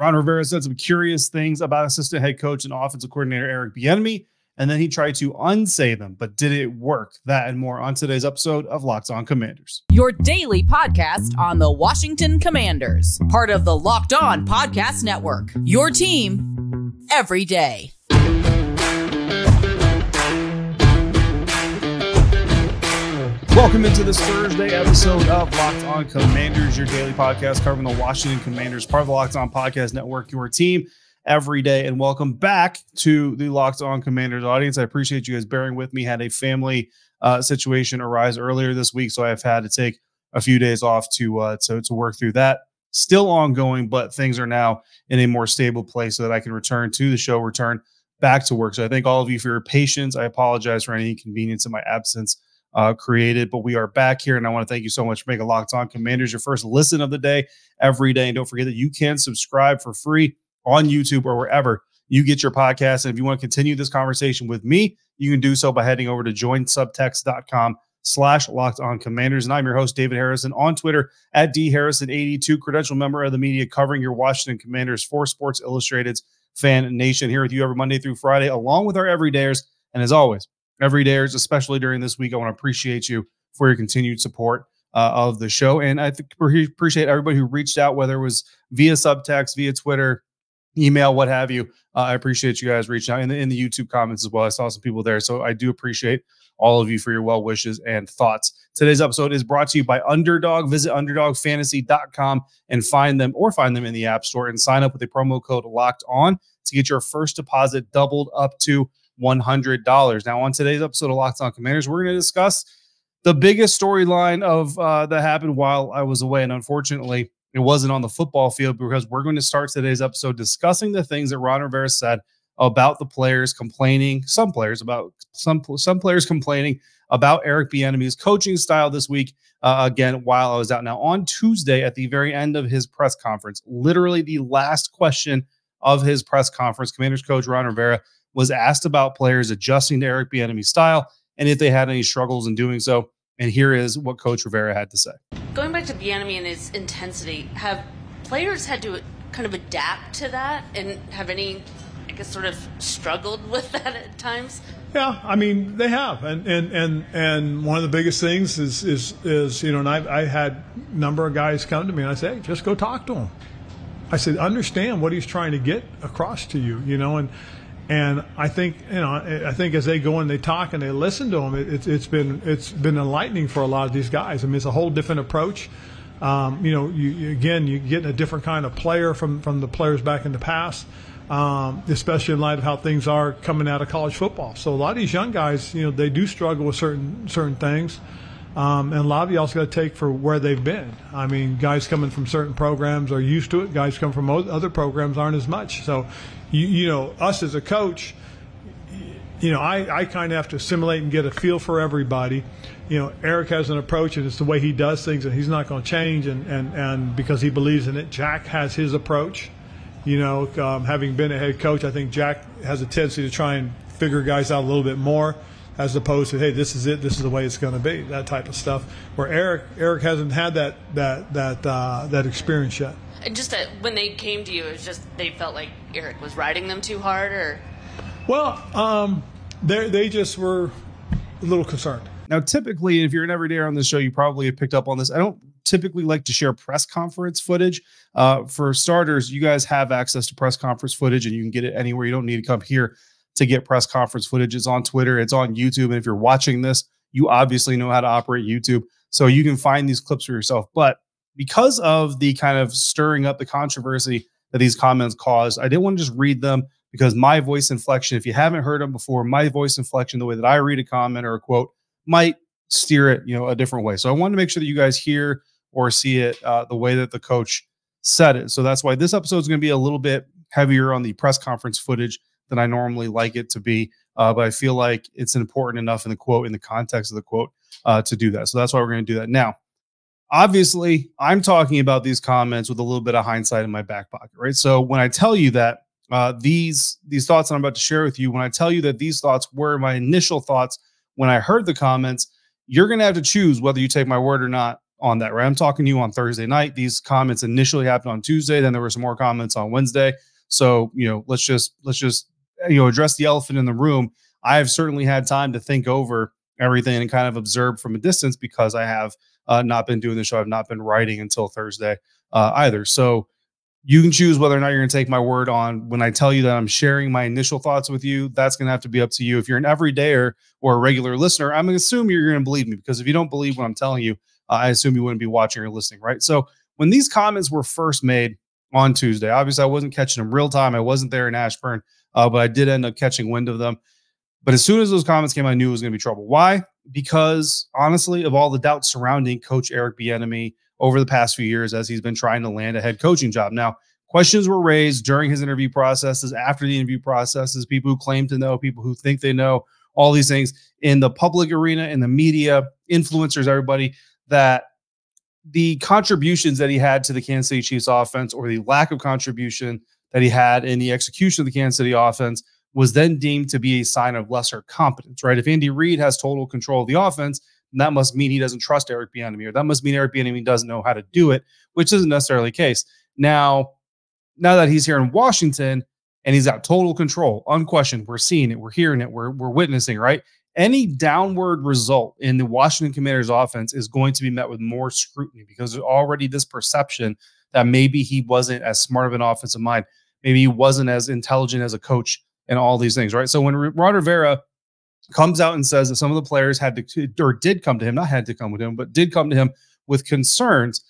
Ron Rivera said some curious things about assistant head coach and offensive coordinator Eric Bieniemy, and then he tried to unsay them, but did it work? That and more on today's episode of Locked On Commanders. Your daily podcast on the Washington Commanders, part of the Locked On Podcast Network. Your team every day. Welcome into this Thursday episode of Locked On Commanders, your daily podcast covering the Washington Commanders, part of the Locked On Podcast Network, your team every day. And welcome back to the Locked On Commanders audience. I appreciate you guys bearing with me. Had a family uh, situation arise earlier this week, so I've had to take a few days off to uh, to to work through that. Still ongoing, but things are now in a more stable place so that I can return to the show, return back to work. So I thank all of you for your patience. I apologize for any inconvenience in my absence uh, created. But we are back here, and I want to thank you so much for making Locked On Commanders your first listen of the day every day. And don't forget that you can subscribe for free on YouTube or wherever you get your podcast. And if you want to continue this conversation with me, you can do so by heading over to joinsubtext.com slash locked on commanders. And I'm your host, David Harrison, on Twitter at dharrison82, credential member of the media covering your Washington Commanders for Sports Illustrated's Fan Nation. Here with you every Monday through Friday, along with our everydayers. And as always, everydayers, especially during this week. I want to appreciate you for your continued support uh, of the show. And I appreciate everybody who reached out, whether it was via subtext, via Twitter, email, what have you. Uh, I appreciate you guys reaching out in the, in the YouTube comments as well. I saw some people there. So I do appreciate all of you for your well wishes and thoughts. Today's episode is brought to you by Underdog. Visit underdogfantasy.com and find them or find them in the App Store and sign up with a promo code locked on to get your first deposit doubled up to $100. Now, on today's episode of Locked On Commanders, we're going to discuss the biggest storyline of uh, that happened while I was away. And unfortunately, it wasn't on the football field because we're going to start today's episode discussing the things that Ron Rivera said about the players complaining, some players about some some players complaining about Eric Bieniemy's coaching style this week. Uh, again, while I was out now on Tuesday at the very end of his press conference, literally the last question of his press conference, Commanders coach Ron Rivera was asked about players adjusting to Eric Bieniemy's style and if they had any struggles in doing so. And here is what Coach Rivera had to say. Going back to Bieniemy and his intensity, have players had to kind of adapt to that and have any, I guess, sort of struggled with that at times? Yeah, I mean they have, and and and and one of the biggest things is is is you know, and I I had a number of guys come to me and I say, hey, just go talk to him. I said, understand what he's trying to get across to you, you know, and and I think you know, I think as they go and they talk and they listen to them, it, it's been it's been enlightening for a lot of these guys. I mean, it's a whole different approach. Um, you know, you, you, again, you get a different kind of player from from the players back in the past, um, especially in light of how things are coming out of college football. So a lot of these young guys, you know, they do struggle with certain certain things. Um, and a lot of you also got to take for where they've been. I mean, guys coming from certain programs are used to it. Guys come from other programs aren't as much. So you, you know, us as a coach, you know, I, I kind of have to assimilate and get a feel for everybody. You know, Eric has an approach, and it's the way he does things, and he's not going to change. And, and, and because he believes in it, Jack has his approach. You know, um, having been a head coach, I think Jack has a tendency to try and figure guys out a little bit more, as opposed to, hey, this is it, this is the way it's going to be, that type of stuff. Where Eric, Eric hasn't had that that that uh, that experience yet. And just that when they came to you, it was just they felt like Eric was riding them too hard, or well, um, they they just were a little concerned. Now, typically, if you're an everyday on this show, you probably have picked up on this. I don't typically like to share press conference footage. Uh, for starters, you guys have access to press conference footage, and you can get it anywhere. You don't need to come here to get press conference footage. It's on Twitter, it's on YouTube, and if you're watching this, you obviously know how to operate YouTube, so you can find these clips for yourself. But because of the kind of stirring up the controversy that these comments caused, I didn't want to just read them because my voice inflection, if you haven't heard them before, my voice inflection, the way that I read a comment or a quote, might steer it, you know, a different way. So I wanted to make sure that you guys hear or see it uh, the way that the coach said it. So that's why this episode is going to be a little bit heavier on the press conference footage than I normally like it to be. Uh, but I feel like it's important enough in the quote, in the context of the quote, uh, to do that. So that's why we're going to do that now obviously i'm talking about these comments with a little bit of hindsight in my back pocket right so when i tell you that uh, these these thoughts i'm about to share with you when i tell you that these thoughts were my initial thoughts when i heard the comments you're going to have to choose whether you take my word or not on that, right? I'm talking to you on Thursday night. These comments initially happened on Tuesday, then there were some more comments on Wednesday. So, you know, let's just let's just you know address the elephant in the room. I have certainly had time to think over everything and kind of observe from a distance because I have uh, not been doing the show. I've not been writing until Thursday uh, either. So you can choose whether or not you're going to take my word on when I tell you that I'm sharing my initial thoughts with you. That's going to have to be up to you. If you're an everydayer or a regular listener, I'm going to assume you're going to believe me because if you don't believe what I'm telling you, uh, I assume you wouldn't be watching or listening, right? So when these comments were first made on Tuesday, obviously I wasn't catching them real time. I wasn't there in Ashburn, uh, but I did end up catching wind of them. But as soon as those comments came, I knew it was going to be trouble. Why? Because honestly, of all the doubts surrounding Coach Eric Bieniemy over the past few years, as he's been trying to land a head coaching job. Now, questions were raised during his interview processes, after the interview processes. People who claim to know, people who think they know, all these things in the public arena, in the media, influencers, everybody that the contributions that he had to the Kansas City Chiefs offense or the lack of contribution that he had in the execution of the Kansas City offense was then deemed to be a sign of lesser competence, right? If Andy Reid has total control of the offense, that must mean he doesn't trust Eric Bieniemy, or that must mean Eric Bieniemy doesn't know how to do it, which isn't necessarily the case. Now, now that he's here in Washington and he's got total control, unquestioned, we're seeing it, we're hearing it, we're we're witnessing, right? Any downward result in the Washington Commanders offense is going to be met with more scrutiny because there's already this perception that maybe he wasn't as smart of an offensive mind, maybe he wasn't as intelligent as a coach and all these things, right? So when Ron Rivera comes out and says that some of the players had to or did come to him, not had to come with him, but did come to him with concerns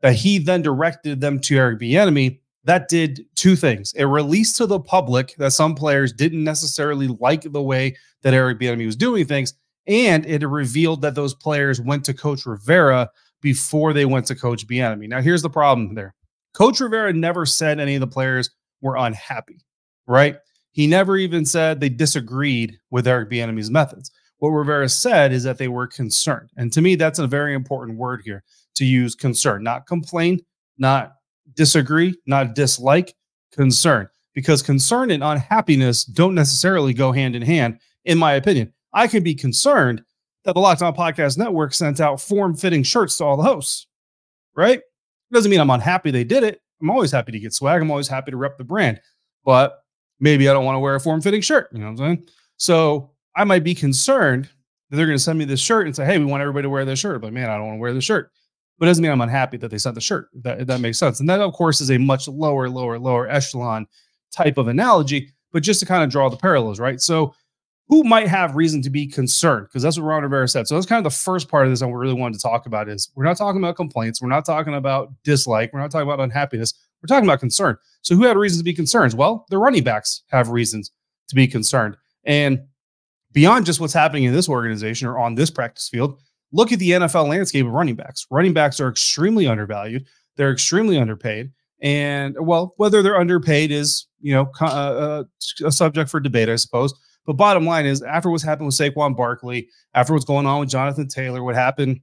that he then directed them to Eric Bieniemy. That did two things. It released to the public that some players didn't necessarily like the way that Eric Bieniemy was doing things, and it revealed that those players went to Coach Rivera before they went to Coach Bieniemy. Now, here's the problem there: Coach Rivera never said any of the players were unhappy, right? He never even said they disagreed with Eric Bieniemy's methods. What Rivera said is that they were concerned, and to me, that's a very important word here to use: concern, not complain, not disagree, not dislike, concern. Because concern and unhappiness don't necessarily go hand in hand, in my opinion. I could be concerned that the Locked On Podcast Network sent out form-fitting shirts to all the hosts, right? It doesn't mean I'm unhappy they did it. I'm always happy to get swag. I'm always happy to rep the brand. But maybe I don't want to wear a form fitting shirt. You know what I'm saying? So I might be concerned that they're going to send me this shirt and say, hey, we want everybody to wear this shirt. But man, I don't want to wear the shirt. But it doesn't mean I'm unhappy that they sent the shirt. That, that makes sense. And that, of course, is a much lower, lower, lower echelon type of analogy, but just to kind of draw the parallels, right? So who might have reason to be concerned? Because that's what Ron Rivera said. So that's kind of the first part of this I really wanted to talk about is we're not talking about complaints. We're not talking about dislike. We're not talking about unhappiness. We're talking about concern. So who had reasons to be concerned? Well, the running backs have reasons to be concerned. And beyond just what's happening in this organization or on this practice field, look at the NFL landscape of running backs. Running backs are extremely undervalued. They're extremely underpaid. And well, whether they're underpaid is, you know, uh, uh, a subject for debate, I suppose. But bottom line is, after what's happened with Saquon Barkley, after what's going on with Jonathan Taylor, what happened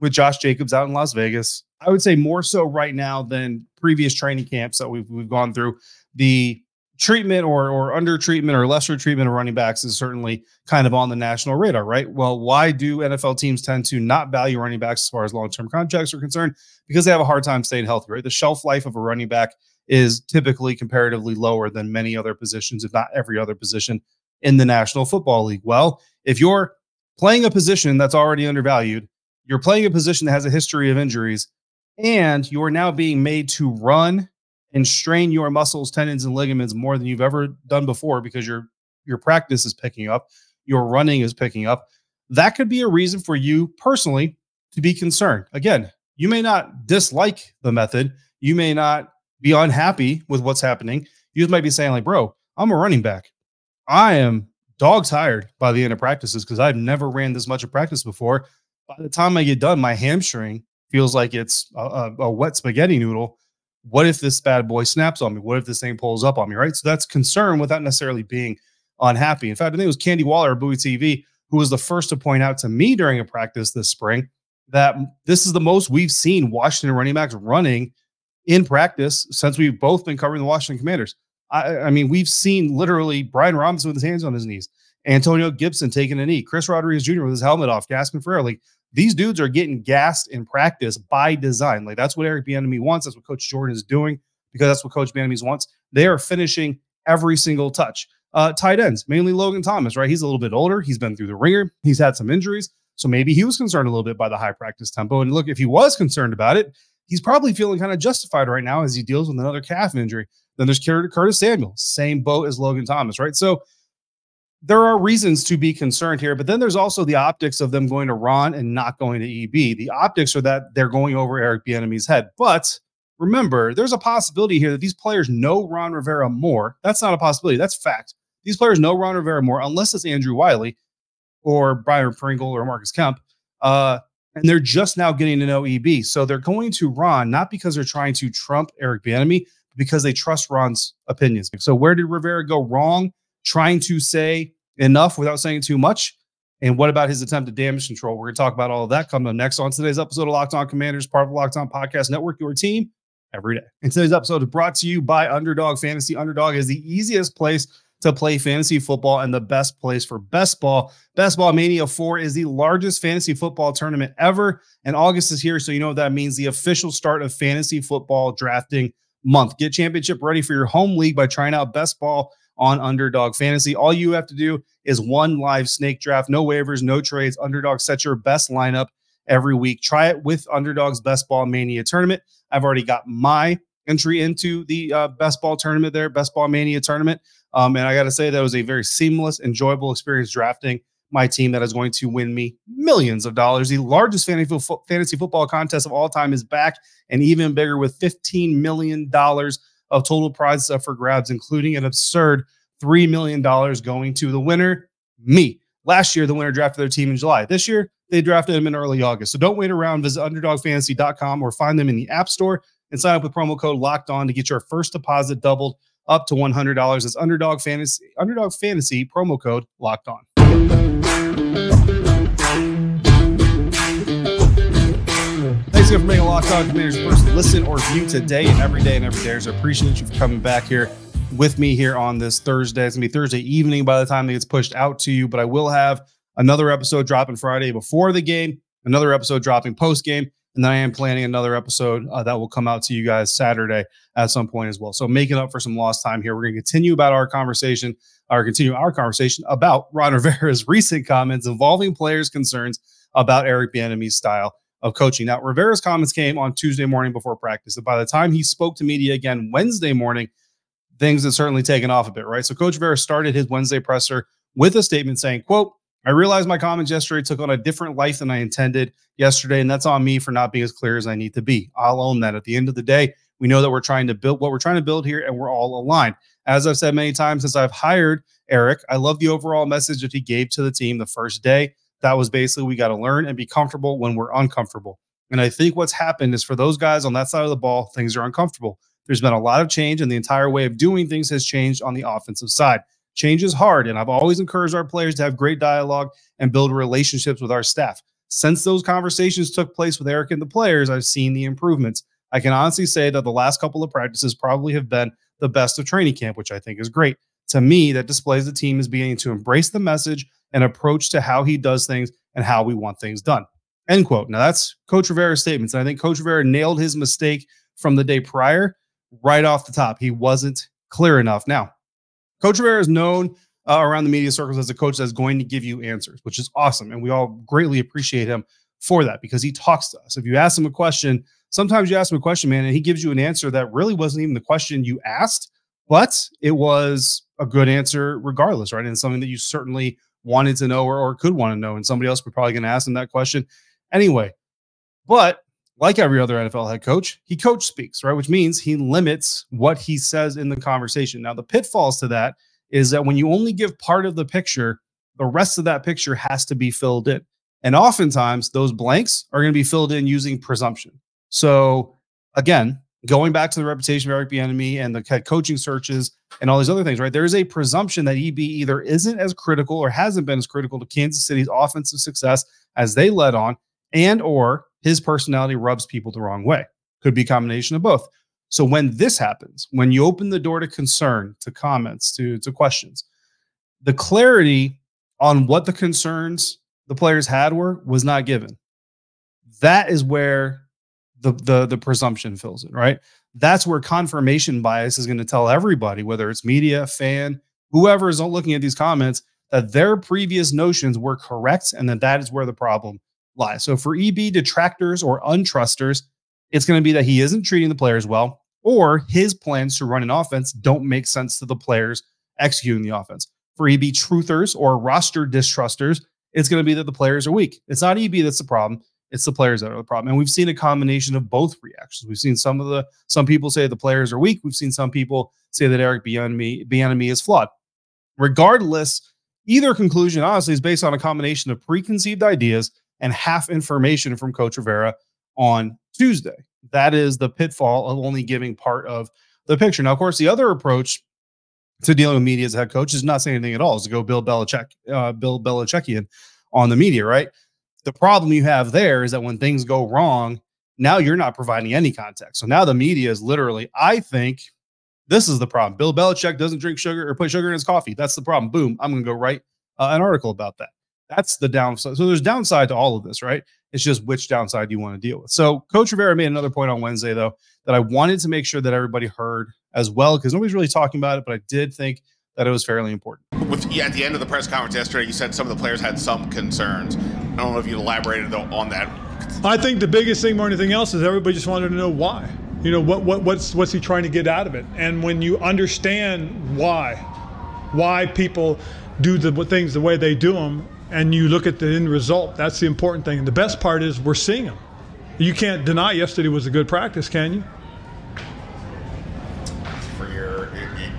with Josh Jacobs out in Las Vegas, I would say more so right now than previous training camps that we've we've gone through. The treatment or or under treatment or lesser treatment of running backs is certainly kind of on the national radar, right? Well, why do NFL teams tend to not value running backs as far as long-term contracts are concerned? Because they have a hard time staying healthy, right? The shelf life of a running back is typically comparatively lower than many other positions, if not every other position in the National Football League. Well, if you're playing a position that's already undervalued, you're playing a position that has a history of injuries, and you are now being made to run and strain your muscles, tendons, and ligaments more than you've ever done before because your your practice is picking up, your running is picking up. That could be a reason for you personally to be concerned. Again, you may not dislike the method, you may not be unhappy with what's happening. You might be saying, like, bro, I'm a running back. I am dog tired by the end of practices because I've never ran this much of practice before. By the time I get done, my hamstring feels like it's a, a, wet spaghetti noodle. What if this bad boy snaps on me? What if this thing pulls up on me? Right. So that's concern without necessarily being unhappy. In fact, I think it was Candy Waller of Bowie TV who was the first to point out to me during a practice this spring that this is the most we've seen Washington running backs running in practice since we've both been covering the Washington Commanders. I, I mean, we've seen literally Brian Robinson with his hands on his knees, Antonio Gibson taking a knee, Chris Rodriguez Jr. with his helmet off, gasping for air. Like these dudes are getting gassed in practice by design. Like that's what Eric Bieniemy wants. That's what Coach Jordan is doing because that's what Coach Bieniemy wants. They are finishing every single touch. Uh, tight ends, mainly Logan Thomas, right? He's a little bit older. He's been through the ringer. He's had some injuries. So maybe he was concerned a little bit by the high practice tempo. And look, if he was concerned about it, he's probably feeling kind of justified right now as he deals with another calf injury. Then there's Curtis Samuel, same boat as Logan Thomas, right? So there are reasons to be concerned here, but then there's also the optics of them going to Ron and not going to EB. The optics are that they're going over Eric Bieniemy's head. But remember, there's a possibility here that these players know Ron Rivera more. That's not a possibility. That's fact. These players know Ron Rivera more, unless it's Andrew Wylie or Byron Pringle or Marcus Kemp. Uh, and they're just now getting to know EB. So they're going to Ron not because they're trying to trump Eric Bieniemy, because they trust Ron's opinions. So where did Rivera go wrong? Trying to say enough without saying too much. And what about his attempt at damage control? We're going to talk about all of that coming up next on today's episode of Locked On Commanders, part of the Locked On Podcast Network, your team every day. And today's episode is brought to you by Underdog Fantasy. Underdog is the easiest place to play fantasy football and the best place for best ball. Best Ball Mania 4 is the largest fantasy football tournament ever. And August is here. So you know what that means the official start of fantasy football drafting month. Get championship ready for your home league by trying out Best Ball on Underdog Fantasy. All you have to do is one live snake draft, no waivers, no trades. Underdog sets your best lineup every week. Try it with Underdog's Best Ball Mania tournament. I've already got my entry into the uh, Best Ball tournament there, Best Ball Mania tournament. Um, and I got to say, that was a very seamless, enjoyable experience drafting my team that is going to win me millions of dollars. The largest fantasy football contest of all time is back and even bigger with $15 million of total prizes up for grabs, including an absurd $3 million going to the winner, me. Last year, the winner drafted their team in July. This year, they drafted them in early August. So don't wait around. Visit underdogfantasy.com or find them in the App Store and sign up with promo code locked on to get your first deposit doubled up to $100. It's underdog fantasy, underdog fantasy promo code locked on. Thanks again for making a Locked On Commanders first listen or view today and every day and every day. So I appreciate you for coming back here with me here on this Thursday. It's gonna be Thursday evening by the time it gets pushed out to you, but I will have another episode dropping Friday before the game, another episode dropping post game, and then I am planning another episode uh, that will come out to you guys Saturday at some point as well. So making up for some lost time here, we're going to continue about our conversation, or continue our conversation about Ron Rivera's recent comments involving players' concerns about Eric Bieniemy's style of coaching. Now, Rivera's comments came on Tuesday morning before practice. And by the time he spoke to media again Wednesday morning, things had certainly taken off a bit, right? So Coach Rivera started his Wednesday presser with a statement saying, quote, I realized my comments yesterday took on a different life than I intended yesterday, and that's on me for not being as clear as I need to be. I'll own that. At the end of the day, we know that we're trying to build what we're trying to build here, and we're all aligned. As I've said many times since I've hired Eric, I love the overall message that he gave to the team the first day that was basically we got to learn and be comfortable when we're uncomfortable. And I think what's happened is for those guys on that side of the ball, things are uncomfortable. There's been a lot of change, and the entire way of doing things has changed on the offensive side. Change is hard, and I've always encouraged our players to have great dialogue and build relationships with our staff. Since those conversations took place with Eric and the players, I've seen the improvements. I can honestly say that the last couple of practices probably have been the best of training camp, which I think is great. To me, that displays the team is beginning to embrace the message and approach to how he does things and how we want things done. End quote. Now that's Coach Rivera's statements. And I think Coach Rivera nailed his mistake from the day prior right off the top. He wasn't clear enough. Now, Coach Rivera is known uh, around the media circles as a coach that's going to give you answers, which is awesome. And we all greatly appreciate him for that because he talks to us. If you ask him a question, sometimes you ask him a question, man, and he gives you an answer that really wasn't even the question you asked, but it was a good answer regardless, right? And something that you certainly wanted to know or, or could want to know. And somebody else was probably going to ask him that question anyway. But like every other NFL head coach, he coach speaks, right? Which means he limits what he says in the conversation. Now, the pitfalls to that is that when you only give part of the picture, the rest of that picture has to be filled in. And oftentimes those blanks are going to be filled in using presumption. So again, going back to the reputation of Eric Bieniemy and the head coaching searches and all these other things, right? There is a presumption that EB either isn't as critical or hasn't been as critical to Kansas City's offensive success as they led on, and or his personality rubs people the wrong way. Could be a combination of both. So when this happens, when you open the door to concern, to comments, to to questions, the clarity on what the concerns the players had were was not given. that is where the the the presumption fills in, right? That's where confirmation bias is going to tell everybody, whether it's media, fan, whoever is looking at these comments, that their previous notions were correct and that that is where the problem lies. So for EB detractors or untrusters, it's going to be that he isn't treating the players well or his plans to run an offense don't make sense to the players executing the offense. For EB truthers or roster distrusters, it's going to be that the players are weak. It's not EB that's the problem. It's the players that are the problem. And we've seen a combination of both reactions. We've seen some of the some people say the players are weak. We've seen some people say that Eric Bieniemy, Bieniemy is flawed. Regardless, either conclusion honestly is based on a combination of preconceived ideas and half information from Coach Rivera on Tuesday. That is the pitfall of only giving part of the picture. Now, of course, the other approach to dealing with media as a head coach is not saying anything at all. Is to go Bill Belichick, uh, Bill Belichickian on the media, right? The problem you have there is that when things go wrong, now you're not providing any context. So now the media is literally, I think this is the problem. Bill Belichick doesn't drink sugar or put sugar in his coffee. That's the problem. Boom. I'm going to go write uh, an article about that. That's the downside. So there's downside to all of this, right? It's just which downside you want to deal with. So Coach Rivera made another point on Wednesday, though, that I wanted to make sure that everybody heard as well, because nobody's really talking about it, but I did think that it was fairly important. With yeah, at the end of the press conference yesterday, you said some of the players had some concerns. I don't know if you elaborated though on that. I think the biggest thing more than anything else is everybody just wanted to know why. You know what, what what's what's he trying to get out of it? And when you understand why, why people do the things the way they do them, and you look at the end result, that's the important thing. And the best part is we're seeing them. You can't deny yesterday was a good practice, can you? For your,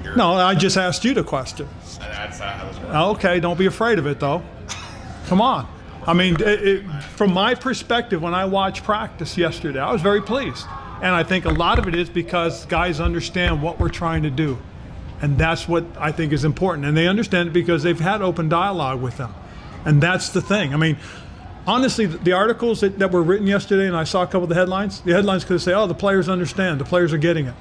your no, I just asked you the question. That's uh, okay, don't be afraid of it though. Come on. I mean, it, it, from my perspective, when I watched practice yesterday, I was very pleased. And I think a lot of it is because guys understand what we're trying to do. And that's what I think is important. And they understand it because they've had open dialogue with them. And that's the thing. I mean, honestly, the articles that, that were written yesterday, and I saw a couple of the headlines, the headlines could say, oh, the players understand, the players are getting it.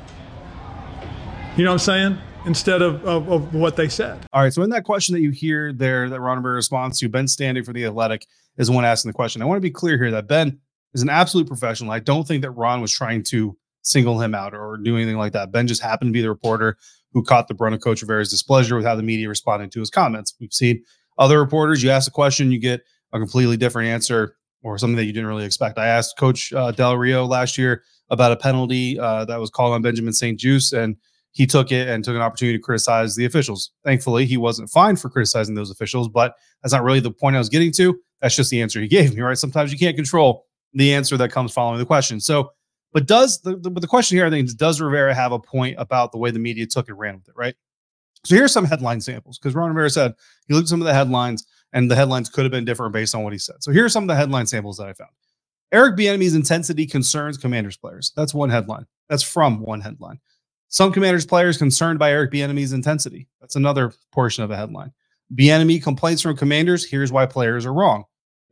You know what I'm saying? Instead of, of, of what they said. All right. So, in that question that you hear there that Ron Rivera responds to, Ben Standig for The Athletic is the one asking the question. I want to be clear here that Ben is an absolute professional. I don't think that Ron was trying to single him out or do anything like that. Ben just happened to be the reporter who caught the brunt of Coach Rivera's displeasure with how the media responded to his comments. We've seen other reporters, you ask a question, you get a completely different answer or something that you didn't really expect. I asked Coach uh, Del Rio last year about a penalty uh, that was called on Benjamin St-Juste, and he took it and took an opportunity to criticize the officials. Thankfully, he wasn't fined for criticizing those officials, but that's not really the point I was getting to. That's just the answer he gave me, right? Sometimes you can't control the answer that comes following the question. So, but does the, the, the question here, I think, is does Rivera have a point about the way the media took and ran with it, right? So here's some headline samples because Ron Rivera said he looked at some of the headlines and the headlines could have been different based on what he said. So here's some of the headline samples that I found. Eric Bieniemy's intensity concerns Commanders players. That's one headline. That's from one headline. Some Commanders players concerned by Eric Bieniemy's intensity. That's another portion of a headline. Bieniemy complaints from Commanders. Here's why players are wrong.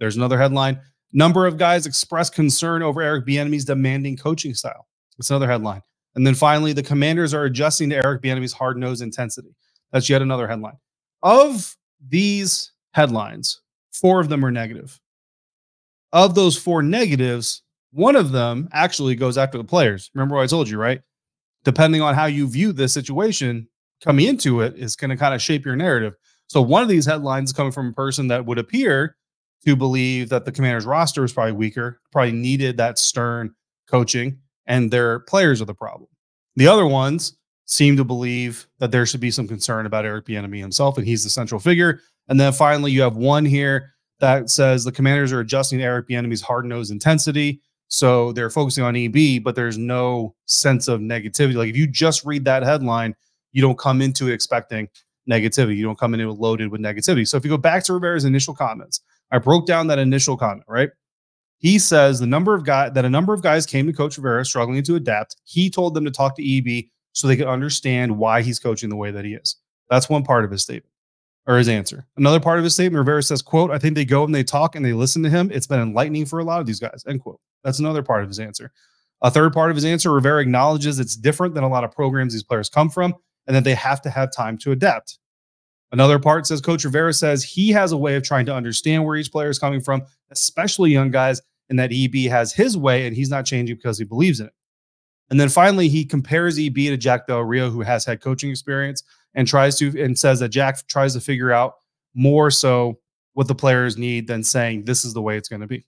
There's another headline. Number of guys express concern over Eric Bieniemy's demanding coaching style. That's another headline. And then finally, the Commanders are adjusting to Eric Bieniemy's hard-nosed intensity. That's yet another headline. Of these headlines, four of them are negative. Of those four negatives, one of them actually goes after the players. Remember what I told you, right? Depending on how you view this situation coming into it is going to kind of shape your narrative. So one of these headlines coming from a person that would appear to believe that the commander's roster was probably weaker, probably needed that stern coaching, and their players are the problem. The other ones seem to believe that there should be some concern about Eric Bieniemy himself, and he's the central figure. And then finally, you have one here that says the commanders are adjusting Eric Bieniemy's hard-nosed intensity. So they're focusing on EB, but there's no sense of negativity. Like if you just read that headline, you don't come into it expecting negativity. You don't come into it loaded with negativity. So if you go back to Rivera's initial comments, I broke down that initial comment, right? He says the number of guys that a number of guys came to Coach Rivera struggling to adapt. He told them to talk to EB so they could understand why he's coaching the way that he is. That's one part of his statement or his answer. Another part of his statement, Rivera says, quote, I think they go and they talk and they listen to him. It's been enlightening for a lot of these guys, end quote. That's another part of his answer. A third part of his answer, Rivera acknowledges it's different than a lot of programs these players come from and that they have to have time to adapt. Another part says Coach Rivera says he has a way of trying to understand where each player is coming from, especially young guys, and that EB has his way and he's not changing because he believes in it. And then finally, he compares EB to Jack Del Rio, who has had coaching experience and tries to and says that Jack tries to figure out more so what the players need than saying this is the way it's going to be.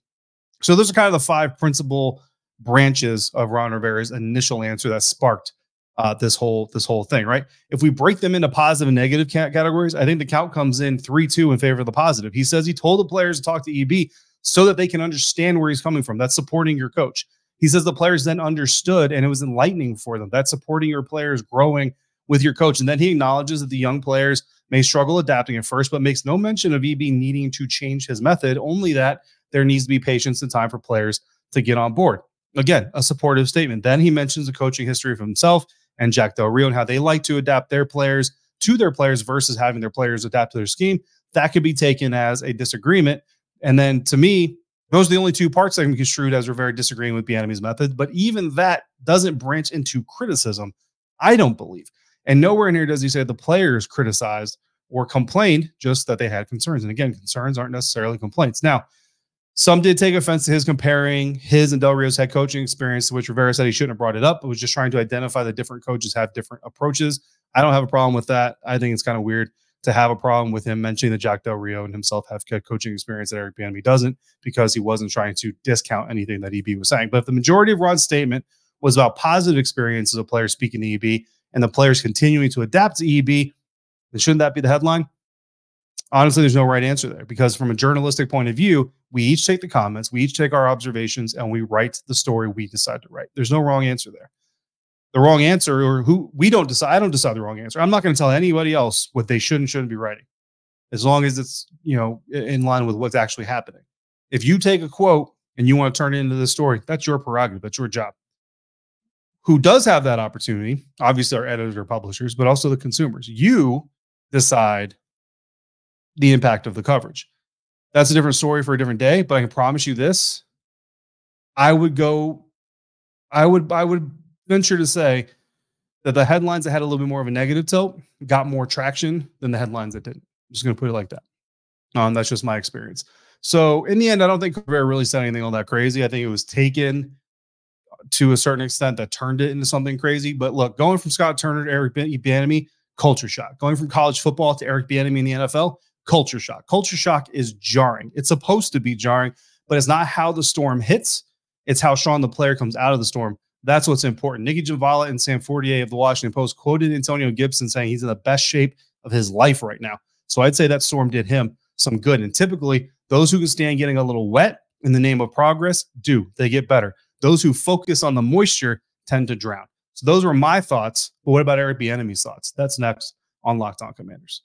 So those are kind of the five principal branches of Ron Rivera's initial answer that sparked uh, this whole this whole thing, right? If we break them into positive and negative categories, I think the count comes in three two in favor of the positive. He says he told the players to talk to EB so that they can understand where he's coming from. That's supporting your coach. He says the players then understood and it was enlightening for them. That's supporting your players growing with your coach. And then he acknowledges that the young players may struggle adapting at first, but makes no mention of EB needing to change his method, only that there needs to be patience and time for players to get on board. Again, a supportive statement. Then he mentions the coaching history of himself and Jack Del Rio and how they like to adapt their players to their players versus having their players adapt to their scheme. That could be taken as a disagreement. And then to me, those are the only two parts that can be construed as we're very disagreeing with the enemy's method. But even that doesn't branch into criticism, I don't believe. And nowhere in here does he say the players criticized or complained, just that they had concerns. And again, concerns aren't necessarily complaints. Now, some did take offense to his comparing his and Del Rio's head coaching experience, which Rivera said he shouldn't have brought it up, but was just trying to identify that different coaches have different approaches. I don't have a problem with that. I think it's kind of weird to have a problem with him mentioning that Jack Del Rio and himself have coaching experience that Eric Bieniemy doesn't, because he wasn't trying to discount anything that EB was saying. But if the majority of Ron's statement was about positive experiences of players speaking to EB and the players continuing to adapt to EB, then shouldn't that be the headline? Honestly, there's no right answer there because from a journalistic point of view, we each take the comments, we each take our observations, and we write the story we decide to write. There's no wrong answer there. The wrong answer, or who we don't decide, I don't decide the wrong answer. I'm not going to tell anybody else what they should and shouldn't be writing, as long as it's you know in line with what's actually happening. If you take a quote and you want to turn it into the story, that's your prerogative. That's your job. Who does have that opportunity? Obviously, our editors or publishers, but also the consumers. You decide the impact of the coverage. That's a different story for a different day, but I can promise you this. I would go, I would, I would venture to say that the headlines that had a little bit more of a negative tilt got more traction than the headlines that didn't. I'm just going to put it like that. Um, that's just my experience. So in the end, I don't think Rivera really said anything all that crazy. I think it was taken to a certain extent that turned it into something crazy. But look, going from Scott Turner to Eric Bieniemy, culture shock. Going from college football to Eric Bieniemy in the NFL, culture shock. Culture shock is jarring. It's supposed to be jarring, but it's not how the storm hits. It's how strong the player comes out of the storm. That's what's important. Nicki Jhabvala and Sam Fortier of the Washington Post quoted Antonio Gibson saying he's in the best shape of his life right now. So I'd say that storm did him some good. And typically, those who can stand getting a little wet in the name of progress do. They get better. Those who focus on the moisture tend to drown. So those were my thoughts. But what about Eric Bieniemy's thoughts? That's next on Locked On Commanders.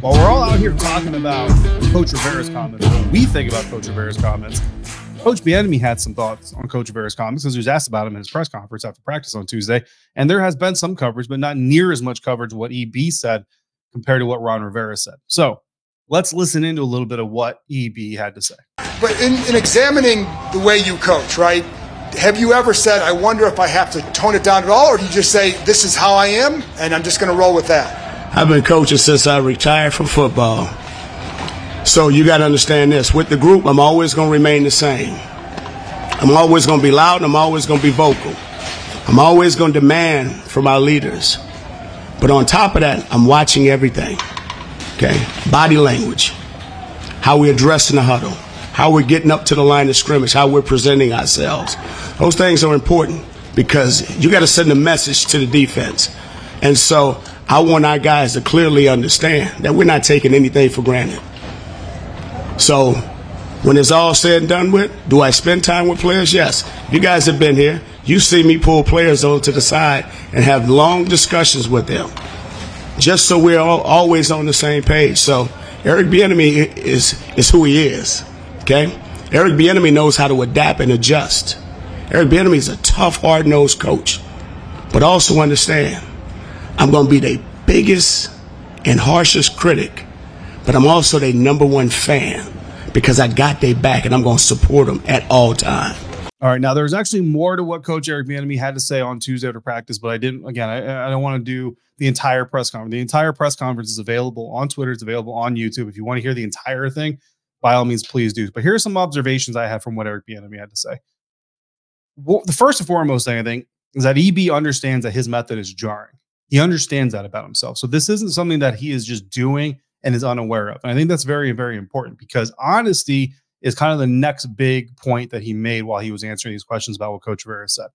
While we're all out here talking about Coach Rivera's comments, what we think about Coach Rivera's comments, Coach Bieniemy had some thoughts on Coach Rivera's comments because he was asked about him in his press conference after practice on Tuesday. And there has been some coverage, but not near as much coverage what EB said compared to what Ron Rivera said. So let's listen into a little bit of what EB had to say. But in, in examining the way you coach, right? Have you ever said, I wonder if I have to tone it down at all, or do you just say, this is how I am, and I'm just going to roll with that? I've been coaching since I retired from football. So you got to understand this. With the group, I'm always going to remain the same. I'm always going to be loud and I'm always going to be vocal. I'm always going to demand from our leaders. But on top of that, I'm watching everything. Okay? Body language, how we address in the huddle, how we're getting up to the line of scrimmage, how we're presenting ourselves. Those things are important because you got to send a message to the defense. And so I want our guys to clearly understand that we're not taking anything for granted. So when it's all said and done with, do I spend time with players? Yes. You guys have been here. You see me pull players over to the side and have long discussions with them, just so we're all, always on the same page. So Eric Bieniemy is is who he is. Okay, Eric Bieniemy knows how to adapt and adjust. Eric Bieniemy is a tough, hard-nosed coach, but also understand I'm going to be the biggest and harshest critic, but I'm also their number one fan because I got their back and I'm going to support them at all times. All right. Now, there's actually more to what Coach Eric Bieniemy had to say on Tuesday after practice, but I didn't. Again, I, I don't want to do the entire press conference. The entire press conference is available on Twitter. It's available on YouTube. If you want to hear the entire thing, by all means, please do. But here are some observations I have from what Eric Bieniemy had to say. Well, the first and foremost thing I think is that EB understands that his method is jarring. He understands that about himself. So this isn't something that he is just doing and is unaware of. And I think that's very, very important because honesty is kind of the next big point that he made while he was answering these questions about what Coach Rivera said.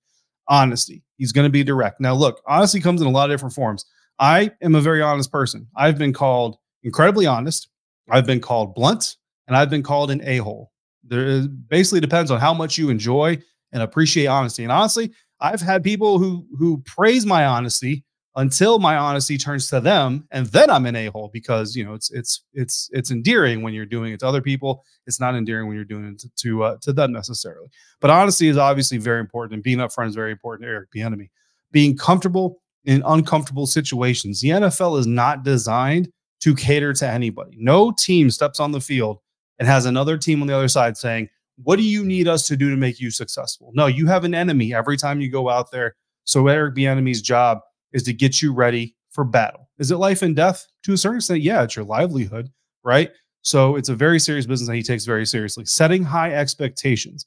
Honesty. He's going to be direct. Now, look, honesty comes in a lot of different forms. I am a very honest person. I've been called incredibly honest. I've been called blunt, and I've been called an a hole. There basically depends on how much you enjoy and appreciate honesty. And honestly, I've had people who who praise my honesty until my honesty turns to them and then i'm an a-hole because you know it's it's it's it's endearing when you're doing it to other people it's not endearing when you're doing it to to, uh, to them necessarily but honesty is obviously very important and being upfront is very important eric Bieniemy. being comfortable in uncomfortable situations the nfl is not designed to cater to anybody no team steps on the field and has another team on the other side saying what do you need us to do to make you successful no you have an enemy every time you go out there so eric Bieniemy's job is to get you ready for battle. Is it life and death? To a certain extent, yeah, it's your livelihood, right? So it's a very serious business that he takes very seriously. Setting high expectations.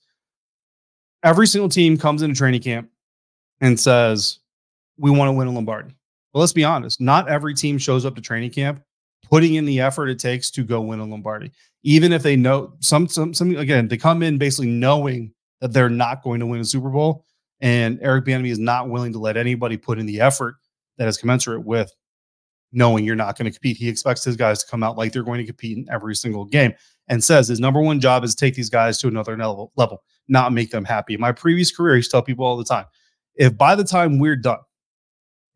Every single team comes into training camp and says, We want to win a Lombardi. But let's be honest, not every team shows up to training camp putting in the effort it takes to go win a Lombardi. Even if they know some, some, some again, they come in basically knowing that they're not going to win a Super Bowl and Eric Bieniemy is not willing to let anybody put in the effort that is commensurate with knowing you're not going to compete. He expects his guys to come out like they're going to compete in every single game and says his number one job is to take these guys to another level, level not make them happy. In my previous career, I used to tell people all the time if by the time we're done,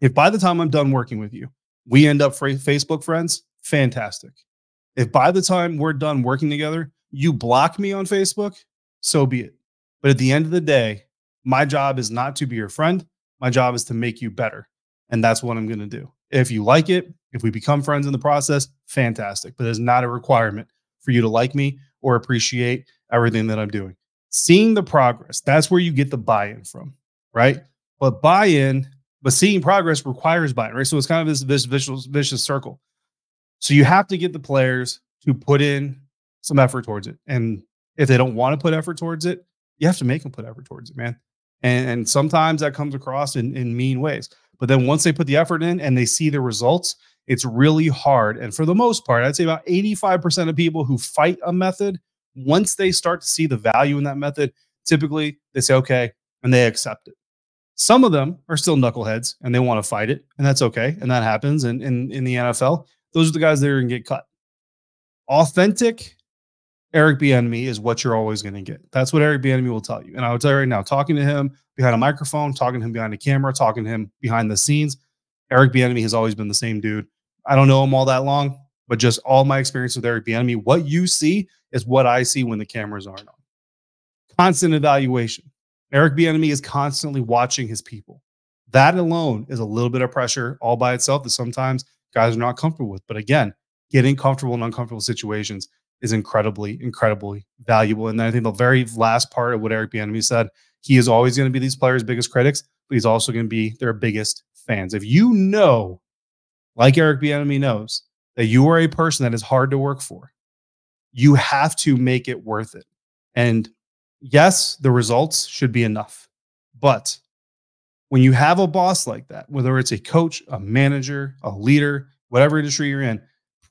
if by the time I'm done working with you, we end up Facebook friends, fantastic. If by the time we're done working together, you block me on Facebook, so be it. But at the end of the day, my job is not to be your friend. My job is to make you better. And that's what I'm going to do. If you like it, if we become friends in the process, fantastic. But it's not a requirement for you to like me or appreciate everything that I'm doing. Seeing the progress, that's where you get the buy in from, right? But buy in, but seeing progress requires buy in, right? So it's kind of this, vicious, vicious circle. So you have to get the players to put in some effort towards it. And if they don't want to put effort towards it, you have to make them put effort towards it, man. And, and sometimes that comes across in, in mean ways. But then once they put the effort in and they see the results, it's really hard. And for the most part, I'd say about 85% of people who fight a method, once they start to see the value in that method, typically they say, okay, and they accept it. Some of them are still knuckleheads and they want to fight it, and that's okay. And that happens in, in, in the NFL. Those are the guys that are going to get cut. Authentic Eric Bieniemy is what you're always going to get. That's what Eric Bieniemy will tell you. And I will tell you right now, talking to him behind a microphone, talking to him behind a camera, talking to him behind the scenes, Eric Bieniemy has always been the same dude. I don't know him all that long, but just all my experience with Eric Bieniemy, what you see is what I see when the cameras aren't on. Constant evaluation. Eric Bieniemy is constantly watching his people. That alone is a little bit of pressure all by itself that sometimes guys are not comfortable with. But again, getting comfortable in uncomfortable situations is incredibly, incredibly valuable. And I think the very last part of what Eric Bieniemy said, he is always going to be these players' biggest critics, but he's also going to be their biggest fans. If you know, like Eric Bieniemy knows, that you are a person that is hard to work for, you have to make it worth it. And yes, the results should be enough. But when you have a boss like that, whether it's a coach, a manager, a leader, whatever industry you're in,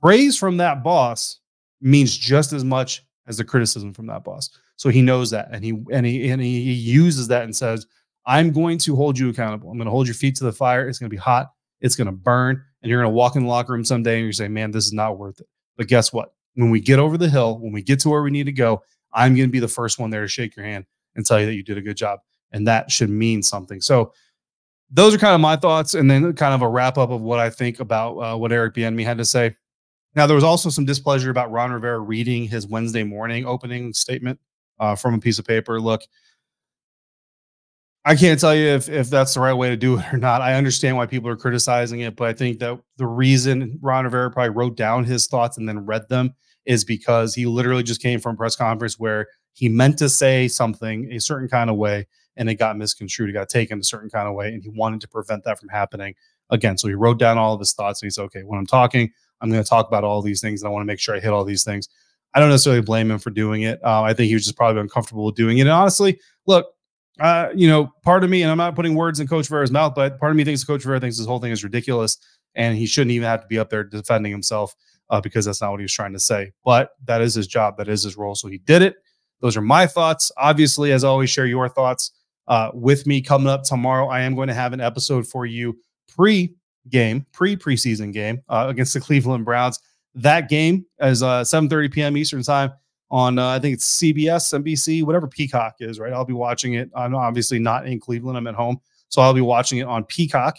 praise from that boss means just as much as the criticism from that boss. So he knows that, and he and he and he uses that and says, "I'm going to hold you accountable. I'm going to hold your feet to the fire. It's going to be hot. It's going to burn, and you're going to walk in the locker room someday and you say, "Man, this is not worth it." But guess what? When we get over the hill, when we get to where we need to go, I'm going to be the first one there to shake your hand and tell you that you did a good job, and that should mean something. So. Those are kind of my thoughts, and then kind of a wrap up of what I think about uh, what Eric Bieniemy had to say. Now, there was also some displeasure about Ron Rivera reading his Wednesday morning opening statement uh, from a piece of paper. Look, I can't tell you if, if that's the right way to do it or not. I understand why people are criticizing it, but I think that the reason Ron Rivera probably wrote down his thoughts and then read them is because he literally just came from a press conference where he meant to say something a certain kind of way and it got misconstrued. It got taken a certain kind of way, and he wanted to prevent that from happening again. So he wrote down all of his thoughts and he said, okay, when I'm talking, I'm going to talk about all these things and I want to make sure I hit all these things. I don't necessarily blame him for doing it. Uh, I think he was just probably uncomfortable with doing it. And honestly, look, uh, you know, part of me, and I'm not putting words in Coach Rivera's mouth, but part of me thinks Coach Rivera thinks this whole thing is ridiculous and he shouldn't even have to be up there defending himself uh, because that's not what he was trying to say. But that is his job, that is his role. So he did it. Those are my thoughts. Obviously, as always, share your thoughts uh, with me coming up tomorrow. I am going to have an episode for you pre game, pre preseason game uh, against the Cleveland Browns. That game is uh, 7:30 p.m. Eastern time on uh, I think it's CBS, NBC, whatever Peacock is. Right, I'll be watching it. I'm obviously not in Cleveland. I'm at home, so I'll be watching it on Peacock,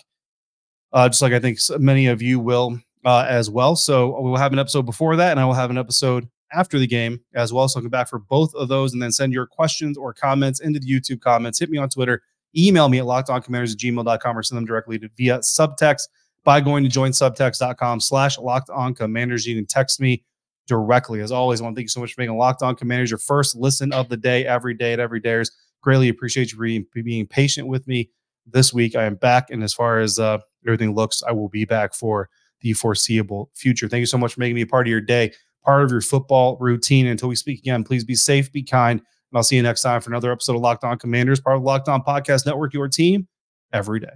uh, just like I think many of you will uh, as well. So we'll have an episode before that, and I will have an episode after the game as well. So come back for both of those and then send your questions or comments into the YouTube comments. Hit me on Twitter, email me at lockedoncommanders at gmail.com or send them directly to via subtext by going to joinsubtext.com slash locked on commanders. You can text me directly. As always, I want to thank you so much for making Locked On Commanders your first listen of the day every day at every dayers. Greatly appreciate you being, being patient with me this week. I am back, and as far as uh, everything looks, I will be back for the foreseeable future. Thank you so much for making me a part of your day part of your football routine. Until we speak again, please be safe, be kind, and I'll see you next time for another episode of Locked On Commanders, part of the Locked On Podcast Network, your team every day.